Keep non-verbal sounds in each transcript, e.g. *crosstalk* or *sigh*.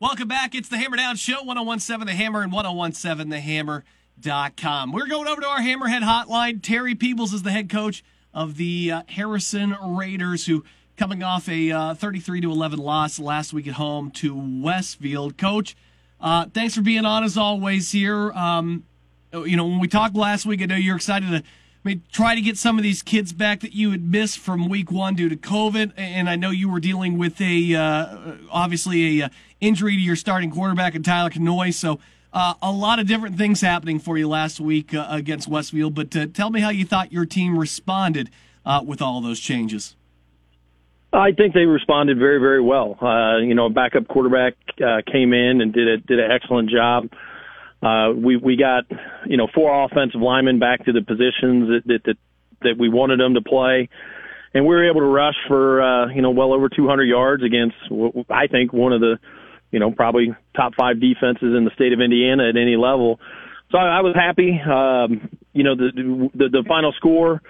Welcome back. It's the Hammer Down Show, 1017 The Hammer and 1017thehammer.com. We're going over to our Hammerhead hotline. Terry Peebles is the head coach of the uh, Harrison Raiders, who coming off a uh, 33 to 11 loss last week at home to Westfield. Coach, uh, thanks for being on as always here. Um, you know, when we talked last week, I know you're excited to I mean, try to get some of these kids back that you had missed from week one due to COVID. And I know you were dealing with a, uh, obviously, a uh, injury to your starting quarterback in Tyler Kanoy. So, uh, a lot of different things happening for you last week uh, against Westfield. But uh, tell me how you thought your team responded uh, with all those changes. I think they responded very, very well. You know, backup quarterback came in and did a did an excellent job. Uh, we we got you know four offensive linemen back to the positions that that that, that we wanted them to play, and we were able to rush for uh, you know well over 200 yards against I think one of the you know probably top five defenses in the state of Indiana at any level. So I, I was happy. Um, you know the the, the final score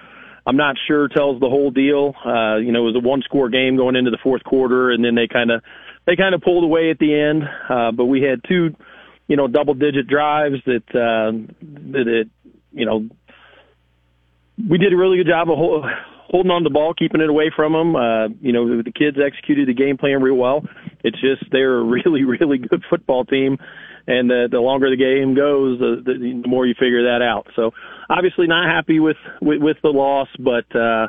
I'm not sure tells the whole deal. Uh, you know, it was a one score game going into the fourth quarter and then they kind of, they kind of pulled away at the end. Uh, but we had two, you know, double digit drives that, uh, that, it, you know, we did a really good job of hold, holding on the ball, keeping it away from them. Uh, you know, the kids executed the game plan real well. It's just they're a *laughs* really, really good football team and the, the longer the game goes, the, the, the more you figure that out. So obviously not happy with with, with the loss, but uh,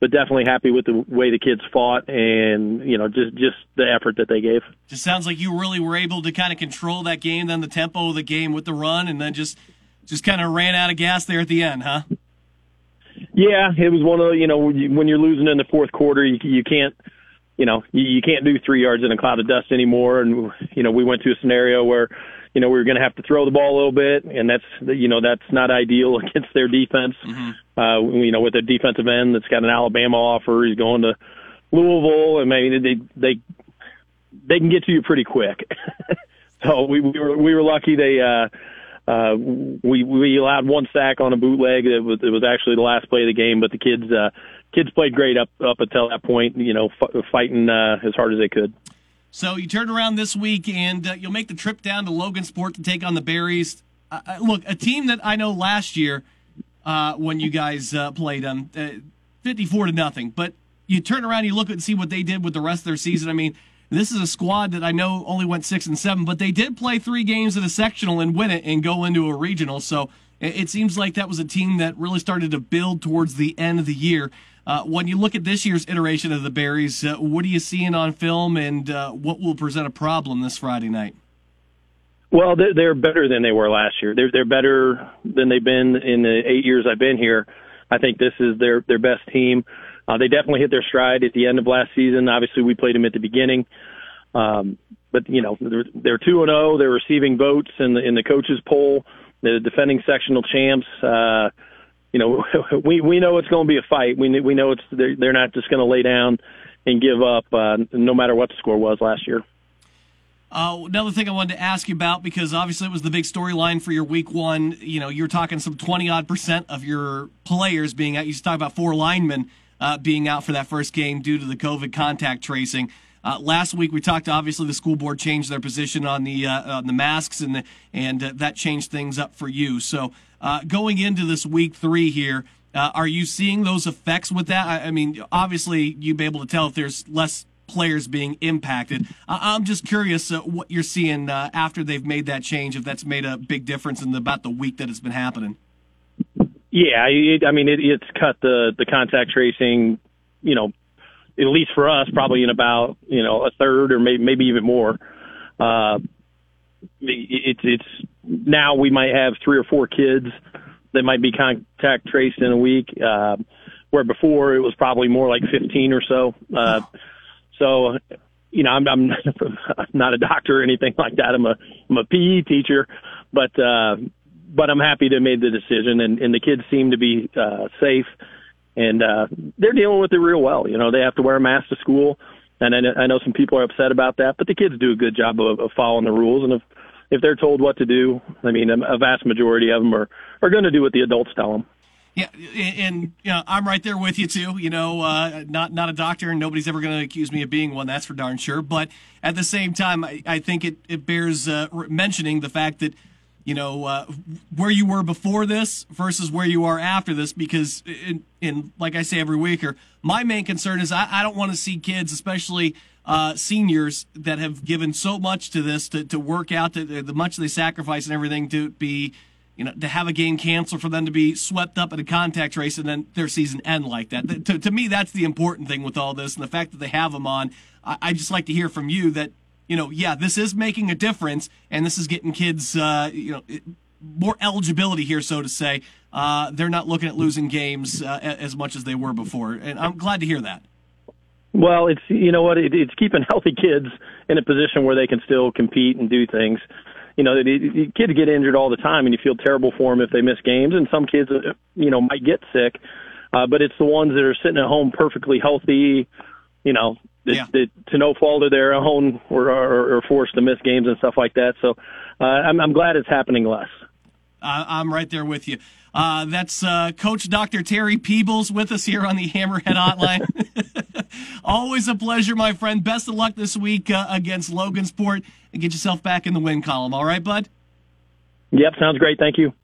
but definitely happy with the way the kids fought and you know just just the effort that they gave. Just sounds like you really were able to kind of control that game, then the tempo of the game with the run, and then just just kind of ran out of gas there at the end, huh? Yeah, it was one of the, you know when you're losing in the fourth quarter, you you can't you know you, you can't do three yards in a cloud of dust anymore, and you know we went to a scenario where you know, we were going to have to throw the ball a little bit, and that's you know that's not ideal *laughs* against their defense. Mm-hmm. Uh, you know, with a defensive end that's got an Alabama offer, he's going to Louisville, and maybe they they they can get to you pretty quick. *laughs* so we, we were we were lucky they. uh uh, we we allowed one sack on a bootleg. It was it was actually the last play of the game, but the kids uh, kids played great up up until that point. You know, f- fighting uh, as hard as they could. So you turn around this week and uh, you'll make the trip down to Logansport to take on the Berries. Uh, uh, look, a team that I know last year uh, when you guys uh, played them, uh, 54 to nothing. But you turn around, you look and see what they did with the rest of their season. I mean, this is a squad that I know only went six and seven, but they did play three games at a sectional and win it and go into a regional. So it seems like that was a team that really started to build towards the end of the year. Uh, when you look at this year's iteration of the Berries, uh, what are you seeing on film, and uh, what will present a problem this Friday night? Well, they're, better than they were last year. They're they're better than they've been in the eight years I've been here. I think this is their their best team. Uh, they definitely hit their stride at the end of last season. Obviously, we played them at the beginning, um, but you know they're, they're two and zero. Oh. They're receiving votes in the in the coaches poll. The defending sectional champs. Uh, you know, *laughs* we we know it's going to be a fight. We we know it's they're, they're not just going to lay down and give up, uh, no matter what the score was last year. Uh, another thing I wanted to ask you about because obviously it was the big storyline for your week one. You know, you're talking some twenty odd percent of your players being out. You talk about four linemen uh, being out for that first game due to the COVID contact tracing. Uh, last week we talked. Obviously, the school board changed their position on the uh, on the masks, and the, and uh, that changed things up for you. So uh, going into this week three here, uh, are you seeing those effects with that? I, I, mean, obviously you'd be able to tell if there's less players being impacted. I'm just curious uh, what you're seeing after they've made that change. If that's made a big difference in the, about the week that it's been happening. Yeah, it, I mean, it, it's cut the the contact tracing, you know, at least for us, probably in about you know a third or maybe maybe even more. Uh, it's it's now we might have three or four kids that might be contact traced in a week, uh, where before it was probably more like 15 or so. Uh, so, you know, I'm, I'm *laughs* not a doctor or anything like that. I'm a I'm a PE teacher, but uh, but I'm happy to made the decision, and, and the kids seem to be uh, safe and uh, they're dealing with it real well. You know, they have to wear a mask to school, and I, I know some people are upset about that, but the kids do a good job of, of following the rules, and if if they're told what to do, I mean, a vast majority of them are are going to do what the adults tell them. Yeah, and you know, I'm right there with you too. You know, uh, not not a doctor, and nobody's ever going to accuse me of being one. That's for darn sure. But at the same time, I, I think it it bears uh, mentioning the fact that you know uh, where you were before this versus where you are after this. Because in, in like I say every week, or my main concern is I, I don't want to see kids, especially uh, seniors, that have given so much to this to, to work out the, the much they sacrifice and everything to be you know, to have a game canceled for them to be swept up in a contact race and then their season end like that. To, to me, that's the important thing with all this, and the fact that they have them on. I, I just like to hear from you that you know, yeah, this is making a difference, and this is getting kids, uh, you know, more eligibility here, so to say. Uh, they're not looking at losing games uh, as much as they were before, and I'm glad to hear that. Well, it's you know what, it, it's keeping *laughs* healthy kids in a position where they can still compete and do things you know, the, kids get injured all the time, and you feel terrible for them if they miss games. And some kids, uh, you know, might get sick, uh, but it's the ones that are sitting at home perfectly healthy, you know, that, yeah. that to no fault of their own or, or, or forced to miss games and stuff like that. So uh, I'm, I'm glad it's happening less. I'm right there with you. Uh, that's uh, Coach Dr. Terry Peebles with us here on the Hammerhead Hotline. *laughs* Always a pleasure, my friend. Best of luck this week uh, against Logansport and get yourself back in the win column. All right, bud? Yep, sounds great. Thank you.